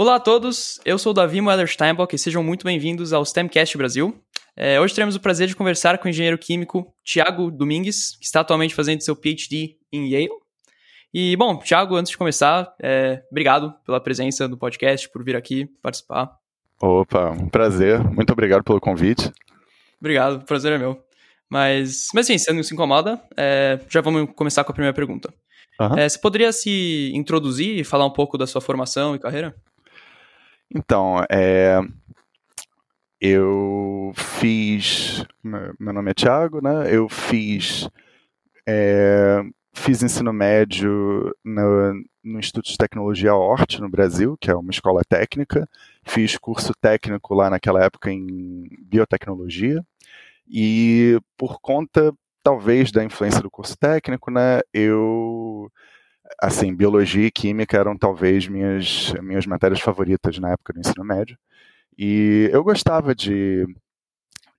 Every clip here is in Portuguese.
Olá a todos, eu sou o Davi Moeller Steinbock e sejam muito bem-vindos ao STEMcast Brasil. É, hoje teremos o prazer de conversar com o engenheiro químico Tiago Domingues, que está atualmente fazendo seu PhD em Yale. E, bom, Tiago, antes de começar, é, obrigado pela presença no podcast, por vir aqui participar. Opa, um prazer, muito obrigado pelo convite. Obrigado, o prazer é meu. Mas, mas assim, se não se incomoda, é, já vamos começar com a primeira pergunta. Uhum. Você poderia se introduzir e falar um pouco da sua formação e carreira? Então, é, eu fiz. Meu nome é Thiago, né? Eu fiz. É, fiz ensino médio no, no Instituto de Tecnologia Hort, no Brasil, que é uma escola técnica. Fiz curso técnico lá naquela época em biotecnologia. E por conta, talvez, da influência do curso técnico, né, eu assim, biologia e química eram talvez minhas, minhas matérias favoritas na época do ensino médio. E eu gostava de,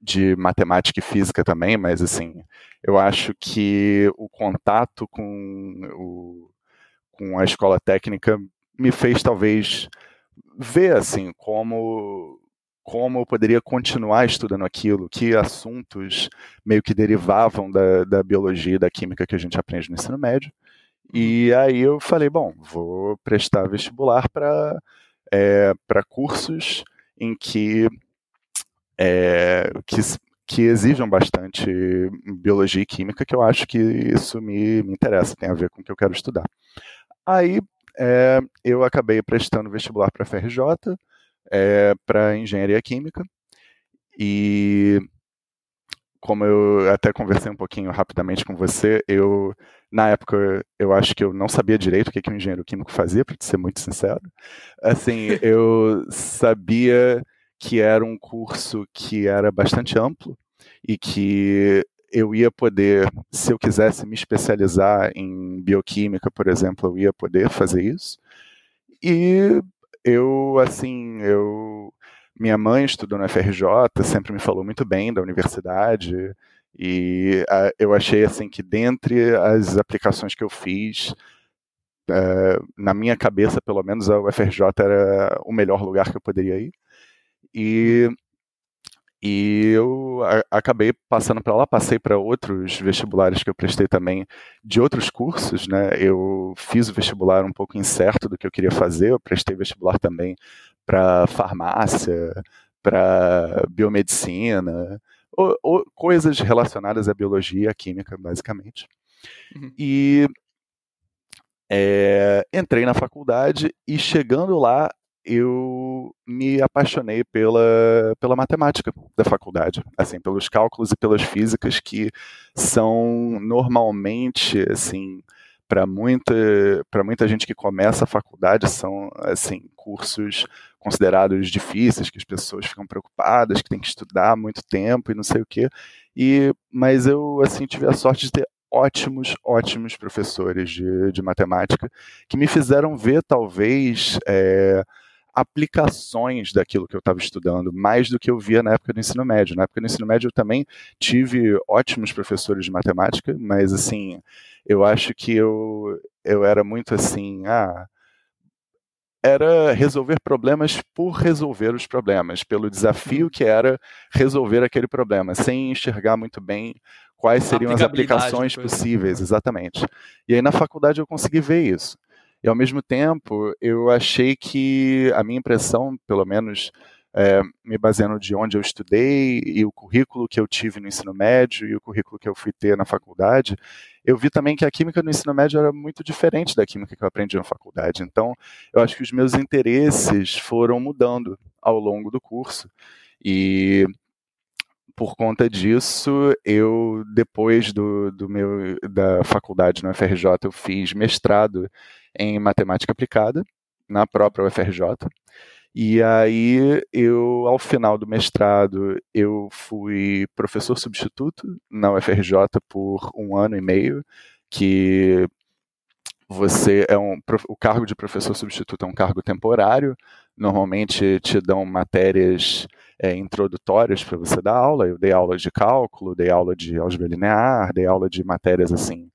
de matemática e física também, mas assim, eu acho que o contato com, o, com a escola técnica me fez talvez ver assim como como eu poderia continuar estudando aquilo, que assuntos meio que derivavam da, da biologia e da química que a gente aprende no ensino médio. E aí eu falei, bom, vou prestar vestibular para é, para cursos em que, é, que que exijam bastante biologia e química, que eu acho que isso me, me interessa, tem a ver com o que eu quero estudar. Aí é, eu acabei prestando vestibular para a FRJ, para engenharia química, e como eu até conversei um pouquinho rapidamente com você, eu na época eu acho que eu não sabia direito o que, que um engenheiro químico fazia, para ser muito sincero. Assim, eu sabia que era um curso que era bastante amplo e que eu ia poder, se eu quisesse me especializar em bioquímica, por exemplo, eu ia poder fazer isso. E eu, assim, eu minha mãe estudou na FRJ, sempre me falou muito bem da universidade, e eu achei assim que dentre as aplicações que eu fiz, é, na minha cabeça, pelo menos, a UFRJ era o melhor lugar que eu poderia ir. E, e eu a, acabei passando para lá, passei para outros vestibulares que eu prestei também de outros cursos, né? Eu fiz o vestibular um pouco incerto do que eu queria fazer, eu prestei vestibular também para farmácia, para biomedicina, ou, ou, coisas relacionadas à biologia e à química, basicamente. Uhum. E é, entrei na faculdade e chegando lá eu me apaixonei pela, pela matemática da faculdade, assim, pelos cálculos e pelas físicas que são normalmente, assim, para muita muita gente que começa a faculdade são assim cursos considerados difíceis que as pessoas ficam preocupadas que tem que estudar muito tempo e não sei o quê. E mas eu assim tive a sorte de ter ótimos ótimos professores de, de matemática que me fizeram ver talvez é, aplicações daquilo que eu estava estudando, mais do que eu via na época do ensino médio. Na época do ensino médio eu também tive ótimos professores de matemática, mas assim, eu acho que eu, eu era muito assim, ah, era resolver problemas por resolver os problemas, pelo desafio que era resolver aquele problema, sem enxergar muito bem quais seriam as aplicações possíveis, exatamente. E aí na faculdade eu consegui ver isso. E ao mesmo tempo, eu achei que a minha impressão, pelo menos é, me baseando de onde eu estudei e o currículo que eu tive no ensino médio e o currículo que eu fui ter na faculdade, eu vi também que a química no ensino médio era muito diferente da química que eu aprendi na faculdade. Então, eu acho que os meus interesses foram mudando ao longo do curso. E por conta disso, eu depois do, do meu da faculdade no FRJ, eu fiz mestrado em matemática aplicada na própria UFRJ. E aí eu, ao final do mestrado, eu fui professor substituto na UFRJ por um ano e meio, que você é um o cargo de professor substituto é um cargo temporário. Normalmente te dão matérias é, introdutórias para você dar aula. Eu dei aula de cálculo, dei aula de álgebra linear, dei aula de matérias assim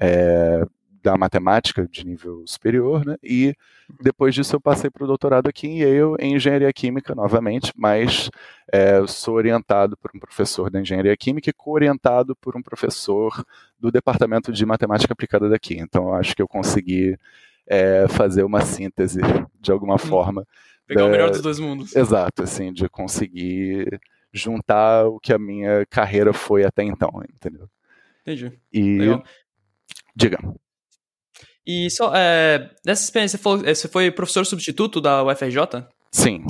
é, da matemática de nível superior, né? E depois disso eu passei para o doutorado aqui em Yale em engenharia química novamente, mas é, sou orientado por um professor da engenharia química e co-orientado por um professor do departamento de matemática aplicada daqui. Então eu acho que eu consegui é, fazer uma síntese de alguma hum. forma. Pegar da... o melhor dos dois mundos. Exato, assim, de conseguir juntar o que a minha carreira foi até então, entendeu? Entendi. E Legal. diga. E só, é, nessa experiência, você, falou, é, você foi professor substituto da UFRJ? Sim.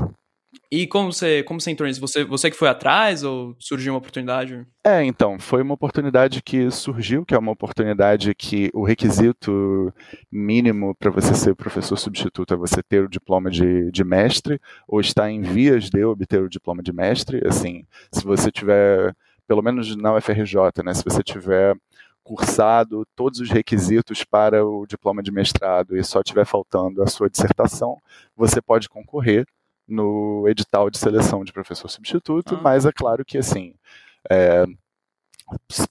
E como você, como você entrou nisso? Você, você que foi atrás ou surgiu uma oportunidade? É, então, foi uma oportunidade que surgiu, que é uma oportunidade que o requisito mínimo para você ser professor substituto é você ter o diploma de, de mestre ou estar em vias de obter o diploma de mestre. Assim, se você tiver, pelo menos na UFRJ, né, se você tiver cursado todos os requisitos para o diploma de mestrado e só tiver faltando a sua dissertação, você pode concorrer no edital de seleção de professor substituto, ah. mas é claro que assim é,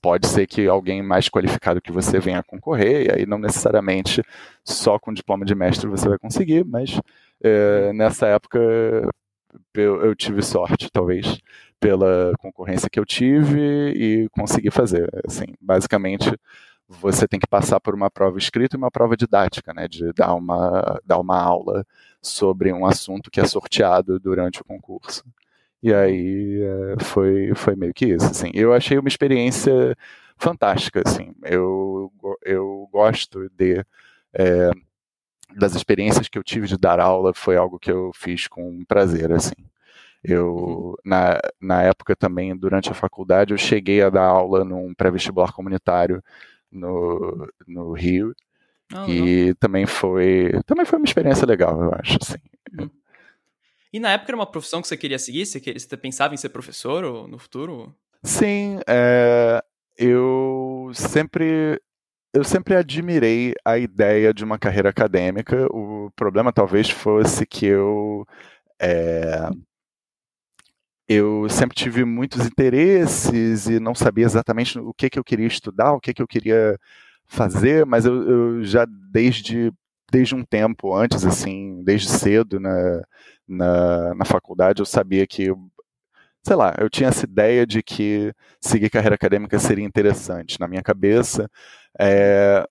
pode ser que alguém mais qualificado que você venha concorrer, e aí não necessariamente só com diploma de mestre você vai conseguir, mas é, nessa época eu, eu, tive sorte, talvez, pela concorrência que eu tive e consegui fazer. Assim, basicamente, você tem que passar por uma prova escrita e uma prova didática, né, de dar uma, dar uma aula sobre um assunto que é sorteado durante o concurso. E aí é, foi, foi meio que isso. Assim. Eu achei uma experiência fantástica. Assim. Eu, eu gosto de. É, das experiências que eu tive de dar aula, foi algo que eu fiz com prazer. assim. Eu, uhum. na, na época também, durante a faculdade, eu cheguei a dar aula num pré-vestibular comunitário no, no Rio. Oh, e não. também foi também foi uma experiência legal, eu acho, assim. E na época era uma profissão que você queria seguir? Você, queria, você pensava em ser professor ou, no futuro? Sim, é, eu sempre eu sempre admirei a ideia de uma carreira acadêmica. O problema talvez fosse que eu é, eu sempre tive muitos interesses e não sabia exatamente o que, que eu queria estudar, o que, que eu queria fazer, mas eu, eu já desde, desde um tempo antes, assim, desde cedo na, na, na faculdade, eu sabia que, sei lá, eu tinha essa ideia de que seguir carreira acadêmica seria interessante. Na minha cabeça, é,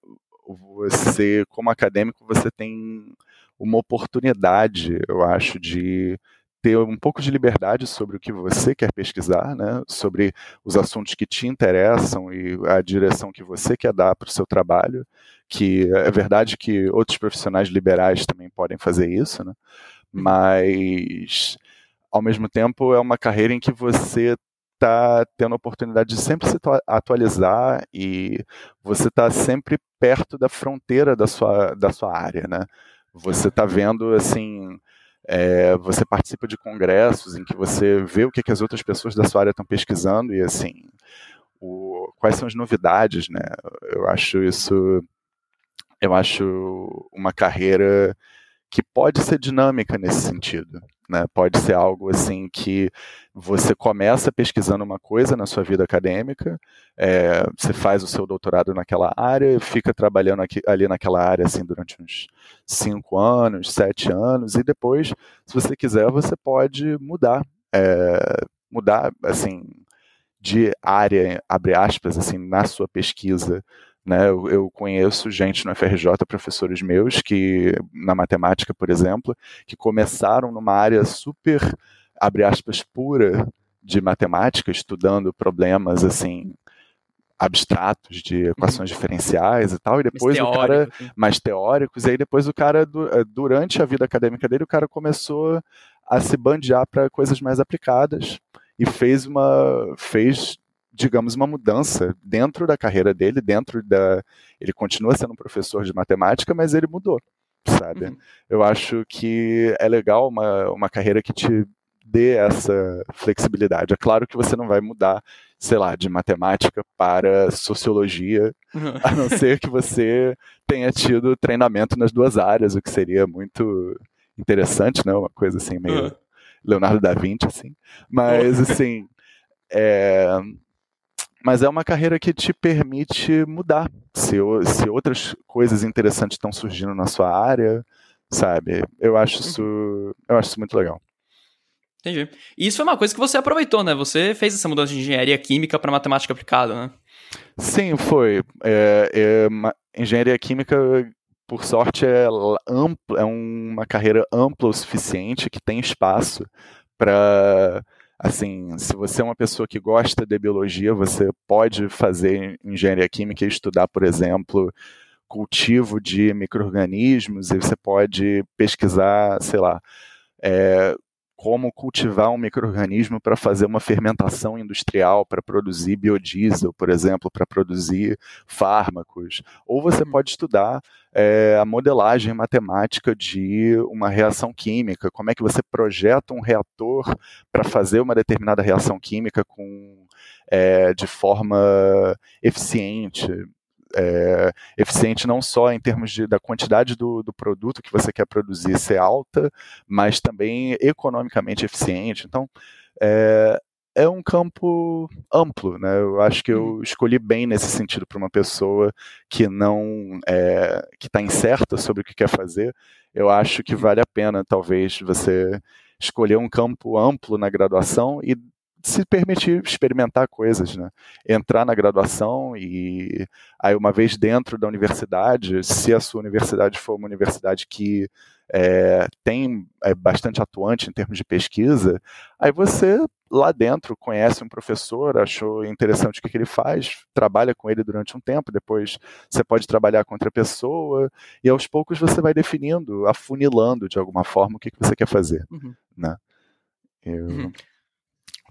você, como acadêmico, você tem uma oportunidade, eu acho, de ter um pouco de liberdade sobre o que você quer pesquisar, né, sobre os assuntos que te interessam e a direção que você quer dar para o seu trabalho, que é verdade que outros profissionais liberais também podem fazer isso, né, mas ao mesmo tempo é uma carreira em que você está tendo a oportunidade de sempre se atualizar e você está sempre perto da fronteira da sua, da sua área, né? Você está vendo assim é, você participa de congressos em que você vê o que, que as outras pessoas da sua área estão pesquisando e assim o, quais são as novidades, né? Eu acho isso, eu acho uma carreira que pode ser dinâmica nesse sentido. Né? Pode ser algo assim que você começa pesquisando uma coisa na sua vida acadêmica, é, você faz o seu doutorado naquela área, fica trabalhando aqui, ali naquela área assim durante uns cinco anos, sete anos, e depois, se você quiser, você pode mudar, é, mudar assim de área, abre aspas, assim, na sua pesquisa né, eu, eu, conheço gente no FRJ, professores meus, que na matemática, por exemplo, que começaram numa área super, abre aspas, pura de matemática, estudando problemas assim abstratos de equações uhum. diferenciais e tal, e depois o cara assim. mais teóricos, e aí depois o cara eh, durante a vida acadêmica dele, o cara começou a se bandear para coisas mais aplicadas e fez uma fez digamos, uma mudança dentro da carreira dele, dentro da. Ele continua sendo um professor de matemática, mas ele mudou, sabe? Uhum. Eu acho que é legal uma, uma carreira que te dê essa flexibilidade. É claro que você não vai mudar, sei lá, de matemática para sociologia, uhum. a não ser que você tenha tido treinamento nas duas áreas, o que seria muito interessante, né? Uma coisa assim, meio uhum. Leonardo da Vinci, assim. Mas, assim, é, mas é uma carreira que te permite mudar. Se, se outras coisas interessantes estão surgindo na sua área, sabe? Eu acho isso, eu acho isso muito legal. Entendi. E isso foi uma coisa que você aproveitou, né? Você fez essa mudança de engenharia química para matemática aplicada, né? Sim, foi. É, é, engenharia química, por sorte, é, é uma carreira ampla o suficiente que tem espaço para assim, se você é uma pessoa que gosta de biologia, você pode fazer engenharia química e estudar, por exemplo, cultivo de micro-organismos, e você pode pesquisar, sei lá, é, como cultivar um microorganismo para fazer uma fermentação industrial para produzir biodiesel, por exemplo, para produzir fármacos. Ou você uhum. pode estudar é, a modelagem matemática de uma reação química, como é que você projeta um reator para fazer uma determinada reação química com, é, de forma eficiente é, eficiente não só em termos de, da quantidade do, do produto que você quer produzir ser alta, mas também economicamente eficiente. Então, é, é um campo amplo, né? Eu acho que eu uhum. escolhi bem nesse sentido para uma pessoa que não é, que está incerta sobre o que quer fazer. Eu acho que vale a pena, talvez, você escolher um campo amplo na graduação e se permitir experimentar coisas, né? Entrar na graduação e aí uma vez dentro da universidade, se a sua universidade for uma universidade que é, tem é bastante atuante em termos de pesquisa, aí você lá dentro conhece um professor, achou interessante o que, que ele faz, trabalha com ele durante um tempo, depois você pode trabalhar com outra pessoa e aos poucos você vai definindo, afunilando de alguma forma o que, que você quer fazer, uhum. né? Eu... Uhum.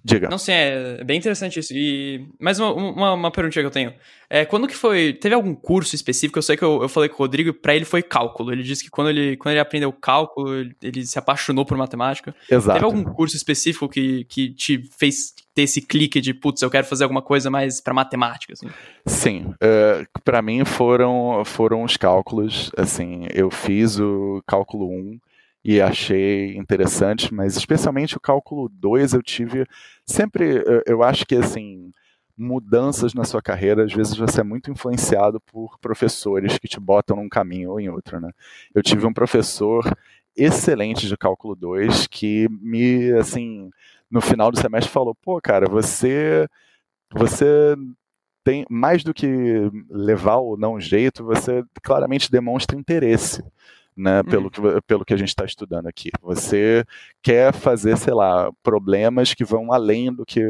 Diga. Não sei, é bem interessante isso. E mais uma, uma, uma perguntinha que eu tenho. É, quando que foi. Teve algum curso específico? Eu sei que eu, eu falei com o Rodrigo, para ele foi cálculo. Ele disse que quando ele, quando ele aprendeu cálculo, ele, ele se apaixonou por matemática. Exato. Teve algum curso específico que, que te fez ter esse clique de, putz, eu quero fazer alguma coisa mais para matemática? Assim? Sim. Uh, é, para mim foram, foram os cálculos. Assim, eu fiz o cálculo 1 e achei interessante, mas especialmente o cálculo 2 eu tive sempre, eu acho que assim, mudanças na sua carreira, às vezes você é muito influenciado por professores que te botam num caminho ou em outro, né? Eu tive um professor excelente de cálculo 2 que me, assim, no final do semestre falou: "Pô, cara, você você tem mais do que levar ou não jeito, você claramente demonstra interesse né, pelo, uhum. que, pelo que a gente está estudando aqui. Você quer fazer, sei lá, problemas que vão além do que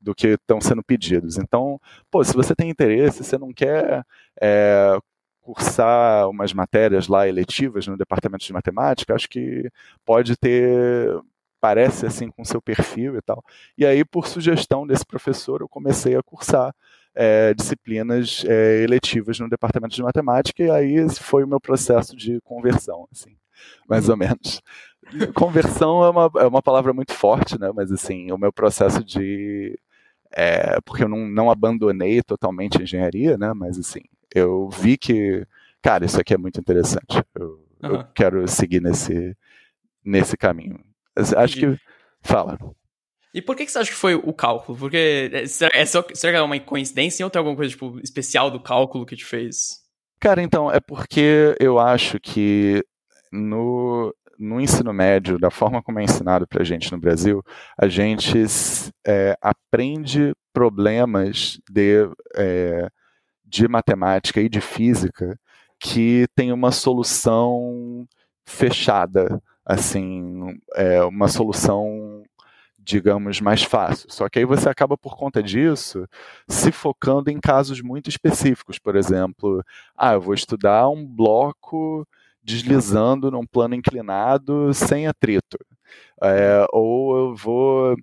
do que estão sendo pedidos. Então, pô, se você tem interesse, você não quer é, cursar umas matérias lá eletivas no departamento de matemática, acho que pode ter parece assim com seu perfil e tal. E aí, por sugestão desse professor, eu comecei a cursar é, disciplinas é, eletivas no departamento de matemática, e aí esse foi o meu processo de conversão, assim, mais ou menos. Conversão é uma, é uma palavra muito forte, né? Mas assim, o meu processo de. É, porque eu não, não abandonei totalmente a engenharia, né? Mas assim, eu vi que, cara, isso aqui é muito interessante. Eu, uhum. eu quero seguir nesse, nesse caminho. Acho que. Fala. E por que, que você acha que foi o cálculo? Porque é, será, é só, será que é uma coincidência ou tem alguma coisa tipo, especial do cálculo que te fez? Cara, então, é porque eu acho que no, no ensino médio, da forma como é ensinado pra gente no Brasil, a gente é, aprende problemas de, é, de matemática e de física que tem uma solução fechada, assim, é, uma solução digamos, mais fácil. Só que aí você acaba, por conta disso, se focando em casos muito específicos. Por exemplo, ah, eu vou estudar um bloco deslizando num plano inclinado sem atrito. É, ou eu vou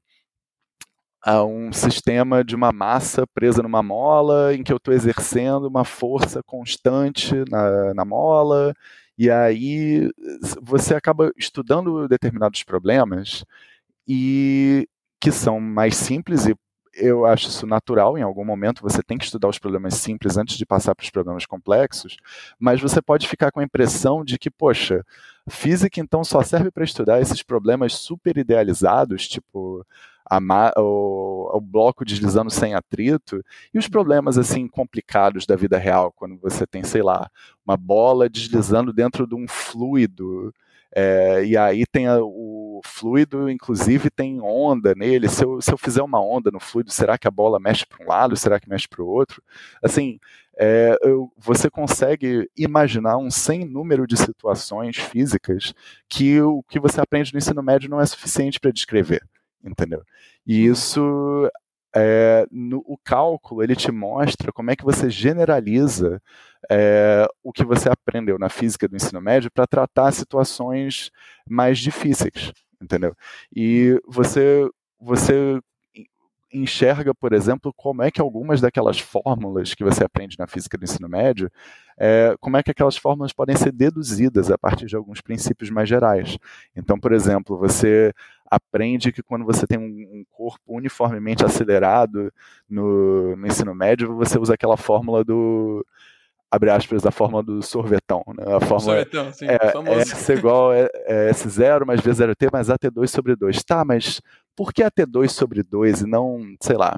a um sistema de uma massa presa numa mola em que eu estou exercendo uma força constante na, na mola. E aí você acaba estudando determinados problemas e que são mais simples e eu acho isso natural, em algum momento você tem que estudar os problemas simples antes de passar para os problemas complexos, mas você pode ficar com a impressão de que, poxa, física então só serve para estudar esses problemas super idealizados, tipo a, o, o, bloco deslizando sem atrito, e os problemas assim complicados da vida real, quando você tem, sei lá, uma bola deslizando dentro de um fluido, é, e aí tem a, o fluido, inclusive tem onda nele. Se eu, se eu fizer uma onda no fluido, será que a bola mexe para um lado? Será que mexe para o outro? Assim, é, eu, você consegue imaginar um sem número de situações físicas que o que você aprende no ensino médio não é suficiente para descrever, entendeu? E isso é, no, o cálculo ele te mostra como é que você generaliza é, o que você aprendeu na física do ensino médio para tratar situações mais difíceis, entendeu? E você você enxerga, por exemplo, como é que algumas daquelas fórmulas que você aprende na física do ensino médio, é, como é que aquelas fórmulas podem ser deduzidas a partir de alguns princípios mais gerais. Então, por exemplo, você aprende que quando você tem um, corpo uniformemente acelerado no, no ensino médio, você usa aquela fórmula do abre aspas, da fórmula do sorvetão. Né? A fórmula sorvetão, sim, é, é S igual a é S0 mais V0T mais AT2 sobre 2. Tá, mas por que AT2 sobre 2 e não, sei lá,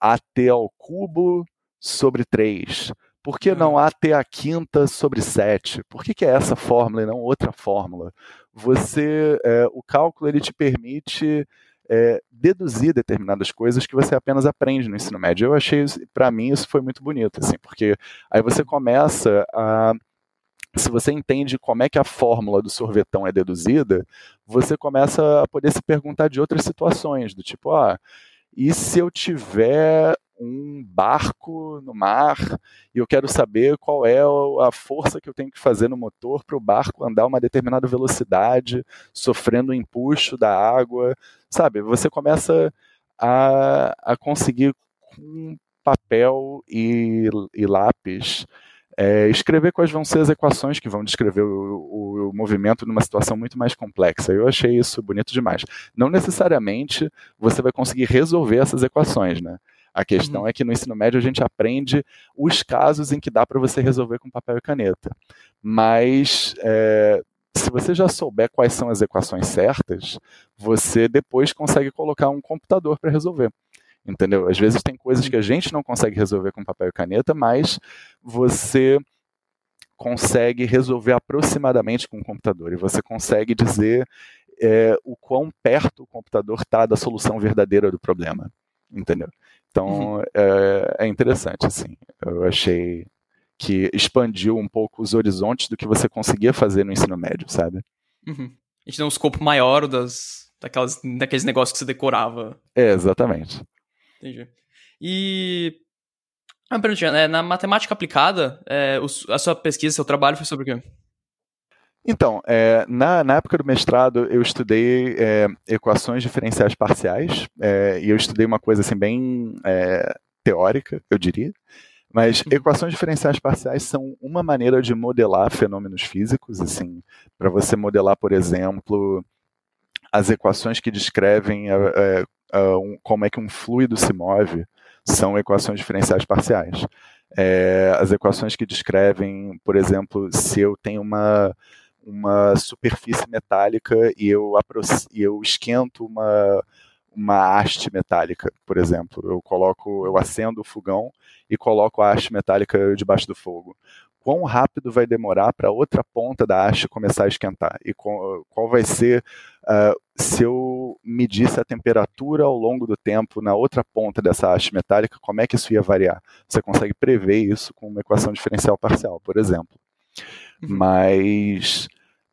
AT ao cubo sobre 3? Por que não AT a quinta sobre 7? Por que, que é essa fórmula e não outra fórmula? Você, é, o cálculo ele te permite é, deduzir determinadas coisas que você apenas aprende no ensino médio. Eu achei, para mim, isso foi muito bonito, assim, porque aí você começa a se você entende como é que a fórmula do sorvetão é deduzida, você começa a poder se perguntar de outras situações, do tipo, ah, e se eu tiver um barco no mar e eu quero saber qual é a força que eu tenho que fazer no motor para o barco andar uma determinada velocidade, sofrendo o empuxo da água, sabe? Você começa a, a conseguir com papel e, e lápis é, escrever quais vão ser as equações que vão descrever o, o, o, movimento numa situação muito mais complexa. Eu achei isso bonito demais. Não necessariamente você vai conseguir resolver essas equações, né? A questão uhum. é que no ensino médio a gente aprende os casos em que dá para você resolver com papel e caneta. Mas é, se você já souber quais são as equações certas, você depois consegue colocar um computador para resolver entendeu? Às vezes tem coisas que a gente não consegue resolver com papel e caneta, mas você consegue resolver aproximadamente com o computador e você consegue dizer é, o quão perto o computador está da solução verdadeira do problema, entendeu? Então uhum. é, é interessante, assim. Eu achei que expandiu um pouco os horizontes do que você conseguia fazer no ensino médio, sabe? Uhum. A gente tem um escopo maior das, daquelas, daqueles negócios que você decorava. É, exatamente. Entendi. E. Uma perguntinha, né? na matemática aplicada, é, a sua pesquisa, seu trabalho foi sobre o quê? Então, é, na, na, época do mestrado, eu estudei é, equações diferenciais parciais, é, e eu estudei uma coisa assim bem é, teórica, eu diria. Mas uhum. equações diferenciais parciais são uma maneira de modelar fenômenos físicos, assim, para você modelar, por exemplo, as equações que descrevem é, um, como é que um fluido se move são equações diferenciais parciais. É, as equações que descrevem, por exemplo, se eu tenho uma, uma superfície metálica e eu, e eu esquento uma, uma haste metálica, por exemplo. Eu coloco, eu acendo o fogão e coloco a haste metálica debaixo do fogo quão rápido vai demorar para outra ponta da haste começar a esquentar e qual, qual vai ser uh, se eu medisse a temperatura ao longo do tempo na outra ponta dessa haste metálica, como é que isso ia variar? Você consegue prever isso com uma equação diferencial parcial, por exemplo. Uhum. Mas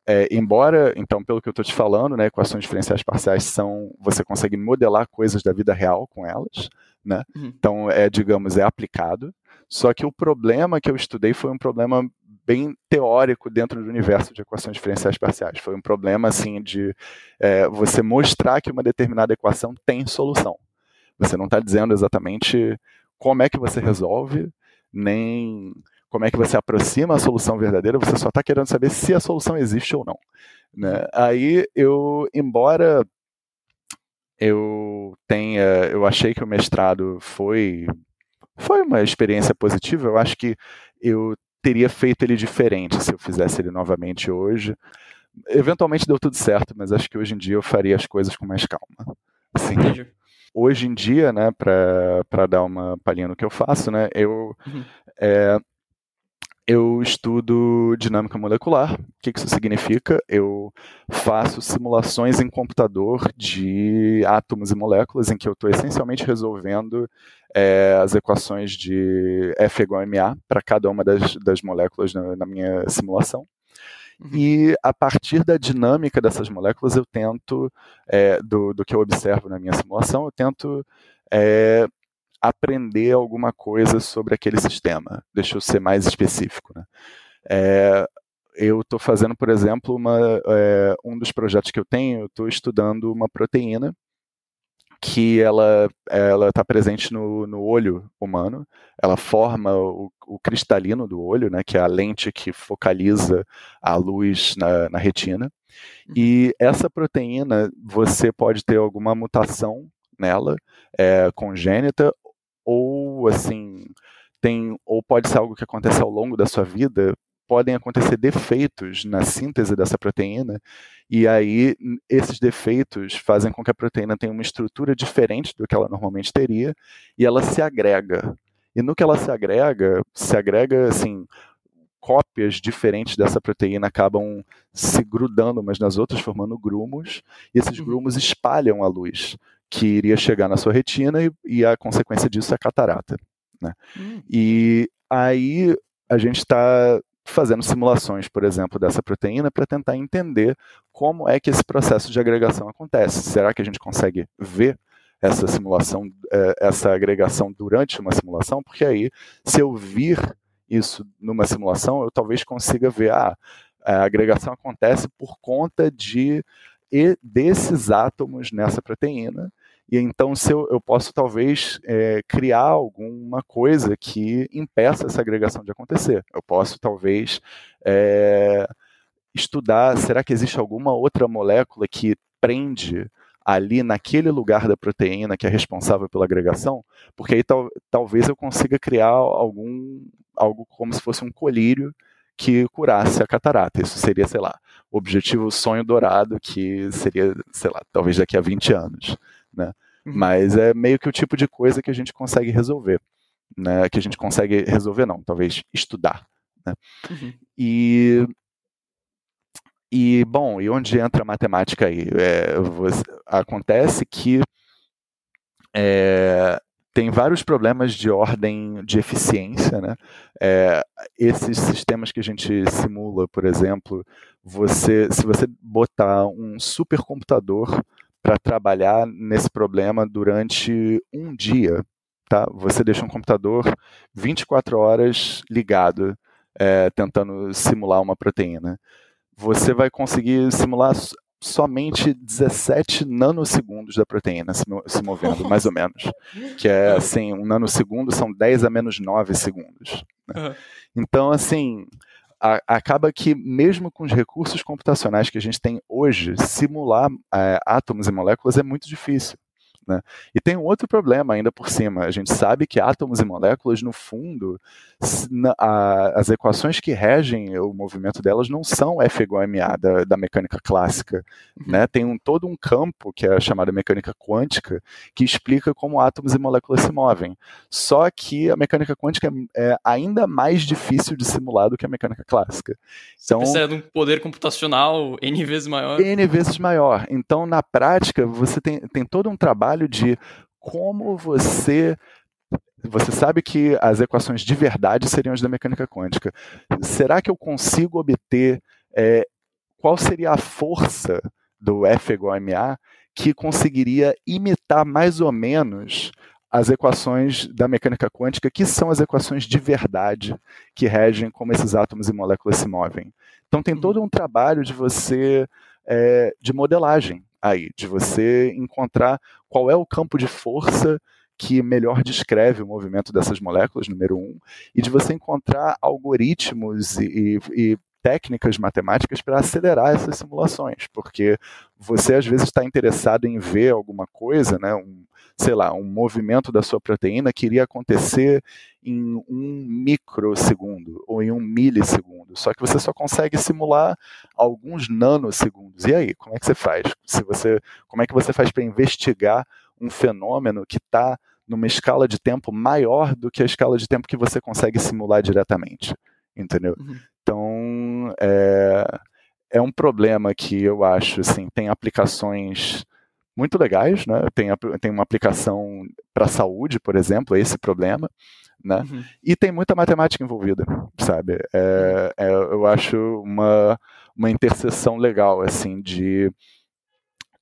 é, embora, então, pelo que eu estou te falando, né, equações diferenciais parciais são, você consegue modelar coisas da vida real com elas, né? Uhum. Então, é, digamos, é aplicado. Só que o problema que eu estudei foi um problema bem teórico dentro do universo de equações diferenciais parciais. Foi um problema assim de é, você mostrar que uma determinada equação tem solução. Você não está dizendo exatamente como é que você resolve, nem como é que você aproxima a solução verdadeira, você só está querendo saber se a solução existe ou não. Né? Aí eu, embora eu tenha, eu achei que o mestrado foi foi uma experiência positiva. Eu acho que eu teria feito ele diferente se eu fizesse ele novamente hoje. Eventualmente deu tudo certo, mas acho que hoje em dia eu faria as coisas com mais calma. Sim. hoje em dia, né, para dar uma palhinha no que eu faço, né, eu, uhum. é, eu estudo dinâmica molecular. O que isso significa? Eu faço simulações em computador de átomos e moléculas, em que eu estou essencialmente resolvendo é, as equações de F igual a MA para cada uma das, das moléculas na, na minha simulação. Uhum. E a partir da dinâmica dessas moléculas, eu tento, é, do, do que eu observo na minha simulação, eu tento é, aprender alguma coisa sobre aquele sistema. Deixa eu ser mais específico. Né? É, eu estou fazendo, por exemplo, uma, é, um dos projetos que eu tenho, eu estou estudando uma proteína que ela ela está presente no, no olho humano. Ela forma o, o, cristalino do olho, né, que é a lente que focaliza a luz na, na retina. E uhum. essa proteína, você pode ter alguma mutação nela, é, congênita, ou assim tem ou pode ser algo que acontece ao longo da sua vida podem acontecer defeitos na síntese dessa proteína, e aí esses defeitos fazem com que a proteína tenha uma estrutura diferente do que ela normalmente teria, e ela se agrega. E no que ela se agrega, se agrega assim, cópias diferentes dessa proteína acabam se grudando umas nas outras, formando grumos, e esses uhum. grumos espalham a luz que iria chegar na sua retina e, e a consequência disso é a catarata. Né? Hum. E aí a gente está fazendo simulações, por exemplo, dessa proteína para tentar entender como é que esse processo de agregação acontece. Será que a gente consegue ver essa simulação, é, essa agregação durante uma simulação? Porque aí, se eu vir isso numa simulação, eu talvez consiga ver ah, a agregação acontece por conta de desses átomos nessa proteína e então, se eu, eu posso talvez é, criar alguma coisa que impeça essa agregação de acontecer. Eu posso talvez é, estudar, será que existe alguma outra molécula que prende ali naquele lugar da proteína que é responsável pela agregação? Porque aí tal, talvez eu consiga criar algum algo como se fosse um colírio que curasse a catarata. Isso seria, sei lá, o objetivo sonho dourado que seria, sei lá, talvez daqui a 20 anos né? Uhum. Mas é meio que o tipo de coisa que a gente consegue resolver, né? Que a gente consegue resolver, não, talvez estudar, né? Uhum. E e bom, e onde entra a matemática aí? É, você, acontece que é, tem vários problemas de ordem de eficiência, né? É, esses sistemas que a gente simula, por exemplo, você, se você botar um supercomputador para trabalhar nesse problema durante um dia. Tá? Você deixa um computador 24 horas ligado, é, tentando simular uma proteína. Você vai conseguir simular somente 17 nanosegundos da proteína se, se movendo, mais ou menos. Que é assim, um nanosegundo são 10 a menos 9 segundos. Né? Então, assim, a, acaba que, mesmo com os recursos computacionais que a gente tem hoje, simular é, átomos e moléculas é muito difícil. Né? E tem um outro problema ainda por cima. A gente sabe que átomos e moléculas, no fundo, as equações que regem o movimento delas não são F igual a ma da, da mecânica clássica. Uhum. Né? Tem um, todo um campo, que é a chamada mecânica quântica, que explica como átomos e moléculas se movem. Só que a mecânica quântica é, é ainda mais difícil de simular do que a mecânica clássica. Então, Você precisa de um poder computacional N vezes maior. N vezes maior. Então, na prática, você tem, tem todo um trabalho trabalho de como você você sabe que as equações de verdade seriam as da mecânica quântica. Será que eu consigo obter é, qual seria a força do F igual a ma que conseguiria imitar mais ou menos as equações da mecânica quântica, que são as equações de verdade que regem como esses átomos e moléculas se movem. Então tem todo um trabalho de você é, de modelagem aí, de você encontrar qual é o campo de força que melhor descreve o movimento dessas moléculas, número um, e de você encontrar algoritmos e, e técnicas matemáticas para acelerar essas simulações, porque você às vezes está interessado em ver alguma coisa, né, um, sei lá, um movimento da sua proteína que iria acontecer em um microsegundo ou em um milissegundo, só que você só consegue simular alguns nanosegundos. E aí, como é que você faz? Se você, como é que você faz para investigar um fenômeno que está numa escala de tempo maior do que a escala de tempo que você consegue simular diretamente, entendeu? Uhum. Então, é, é um problema que eu acho, assim, tem aplicações muito legais, né? Tem, tem uma aplicação para saúde, por exemplo, esse problema, né? Uhum. E tem muita matemática envolvida, sabe? É, é, eu acho uma, uma interseção legal, assim, de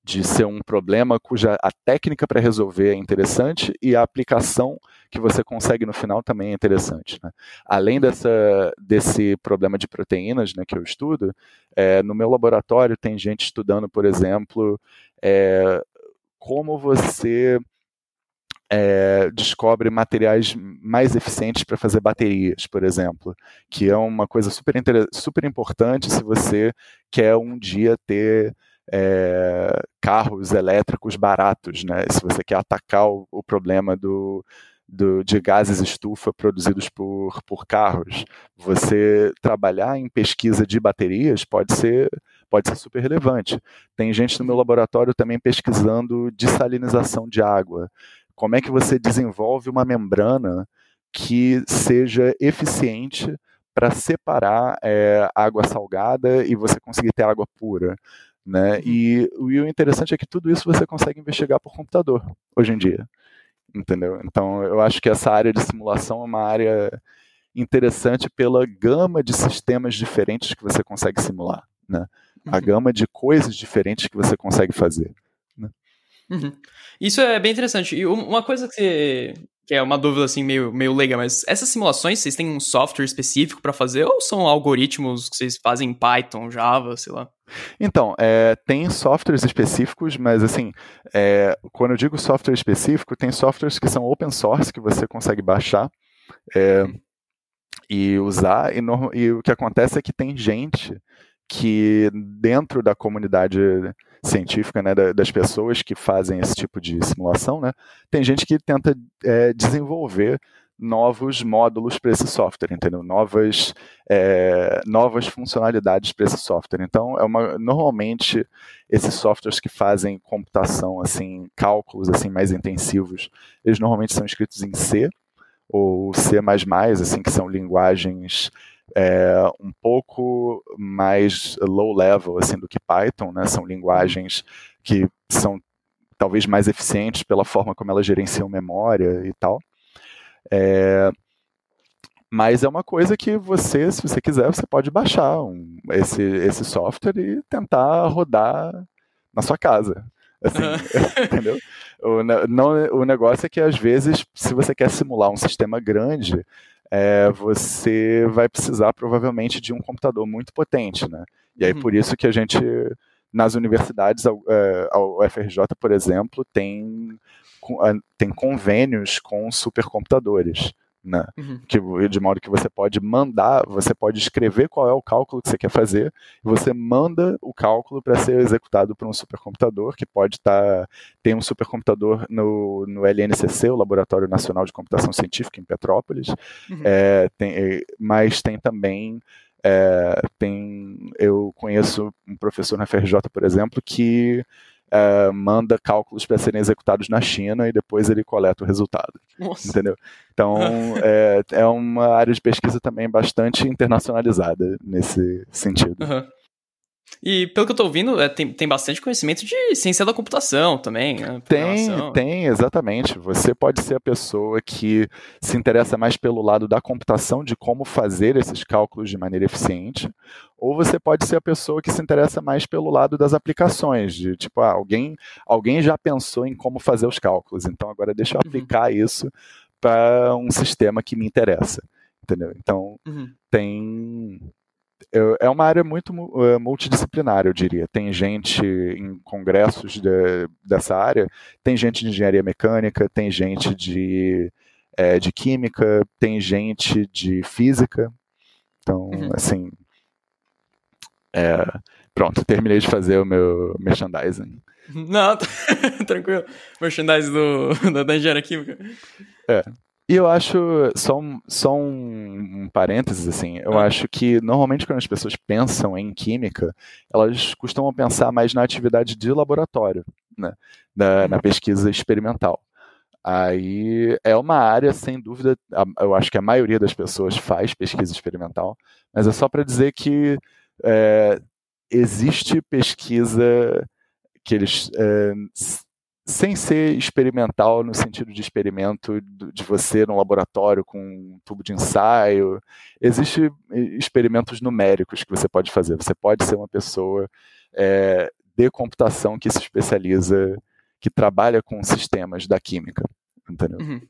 de ser um problema cuja a técnica para resolver é interessante e a aplicação que você consegue no final também é interessante. Né? Além dessa, desse problema de proteínas né, que eu estudo, é, no meu laboratório tem gente estudando, por exemplo, é, como você é, descobre materiais mais eficientes para fazer baterias, por exemplo, que é uma coisa super, super importante se você quer um dia ter é, carros elétricos baratos, né? Se você quer atacar o, o problema do, do, de gases estufa produzidos por, por carros, você trabalhar em pesquisa de baterias pode ser pode ser super relevante. Tem gente no meu laboratório também pesquisando dessalinização de água. Como é que você desenvolve uma membrana que seja eficiente para separar é, água salgada e você conseguir ter água pura? Né? Uhum. E, e o interessante é que tudo isso você consegue investigar por computador hoje em dia. Entendeu? Então eu acho que essa área de simulação é uma área interessante pela gama de sistemas diferentes que você consegue simular. Né? A uhum. gama de coisas diferentes que você consegue fazer. Né? Uhum. Isso é bem interessante. E uma coisa que, que é uma dúvida assim meio, meio leiga, mas essas simulações, vocês têm um software específico para fazer ou são algoritmos que vocês fazem em Python, Java, sei lá? Então, é, tem softwares específicos, mas assim, é, quando eu digo software específico, tem softwares que são open source que você consegue baixar é, e usar, e, no, e o que acontece é que tem gente que dentro da comunidade científica, né, das pessoas que fazem esse tipo de simulação, né, tem gente que tenta é, desenvolver novos módulos para esse software, entendeu? Novas, é, novas funcionalidades para esse software. Então, é uma, normalmente esses softwares que fazem computação, assim, cálculos assim mais intensivos, eles normalmente são escritos em C ou C++, assim, que são linguagens é, um pouco mais low level assim do que Python, né? São linguagens que são talvez mais eficientes pela forma como elas gerenciam memória e tal. É, mas é uma coisa que você, se você quiser, você pode baixar um, esse, esse software e tentar rodar na sua casa. Assim, entendeu? O, não, o negócio é que, às vezes, se você quer simular um sistema grande, é, você vai precisar provavelmente de um computador muito potente, né? E aí uhum. por isso que a gente nas universidades, a, é, a UFRJ, por exemplo, tem, tem convênios com supercomputadores né? Uhum. Que, de modo que você pode mandar, você pode escrever qual é o cálculo que você quer fazer, e você manda o cálculo para ser executado por um supercomputador, que pode estar. Tá, tem um supercomputador no, no LNCC, o Laboratório Nacional de Computação Científica, em Petrópolis, uhum. é, tem, mas tem também. É, tem, eu conheço um professor na FRJ, por exemplo, que é, manda cálculos para serem executados na China e depois ele coleta o resultado. Nossa. Entendeu? Então, é, é uma área de pesquisa também bastante internacionalizada nesse sentido. Uhum. E pelo que eu tô ouvindo, é, tem, tem bastante conhecimento de ciência da computação também. Né? Tem, tem, exatamente. Você pode ser a pessoa que se interessa mais pelo lado da computação, de como fazer esses cálculos de maneira eficiente, ou você pode ser a pessoa que se interessa mais pelo lado das aplicações, de tipo, ah, alguém, alguém já pensou em como fazer os cálculos, então agora deixa eu uhum. aplicar uhum. isso para um sistema que me interessa. Entendeu? Então, uhum. tem é uma área muito uh, multidisciplinar, eu diria. Tem gente em congressos de, dessa área, tem gente de engenharia mecânica, tem gente de, é, de química, tem gente de física. Então, uhum. assim. É, pronto, terminei de fazer o meu merchandising. Não, tranquilo. Merchandising do, da engenharia química. É. E eu acho, só um, só um, um parênteses, assim, eu ah. acho que normalmente quando as pessoas pensam em química, elas costumam pensar mais na atividade de laboratório, né, da, na pesquisa experimental. Aí é uma área, sem dúvida, eu acho que a maioria das pessoas faz pesquisa experimental, mas é só para dizer que é, existe pesquisa que eles, é, sem ser experimental no sentido de experimento de você no laboratório com um tubo de ensaio, existe experimentos numéricos que você pode fazer. Você pode ser uma pessoa é, de computação que se especializa que trabalha com sistemas da química, entendeu? Uhum.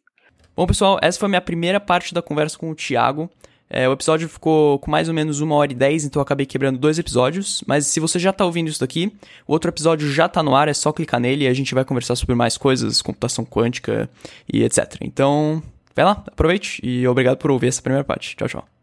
Bom, pessoal, essa foi a minha primeira parte da conversa com o Thiago. É, o episódio ficou com mais ou menos uma hora e dez, então eu acabei quebrando dois episódios. Mas se você já está ouvindo isso daqui, o outro episódio já está no ar, é só clicar nele e a gente vai conversar sobre mais coisas, computação quântica e etc. Então, vai lá, aproveite e obrigado por ouvir essa primeira parte. Tchau, tchau.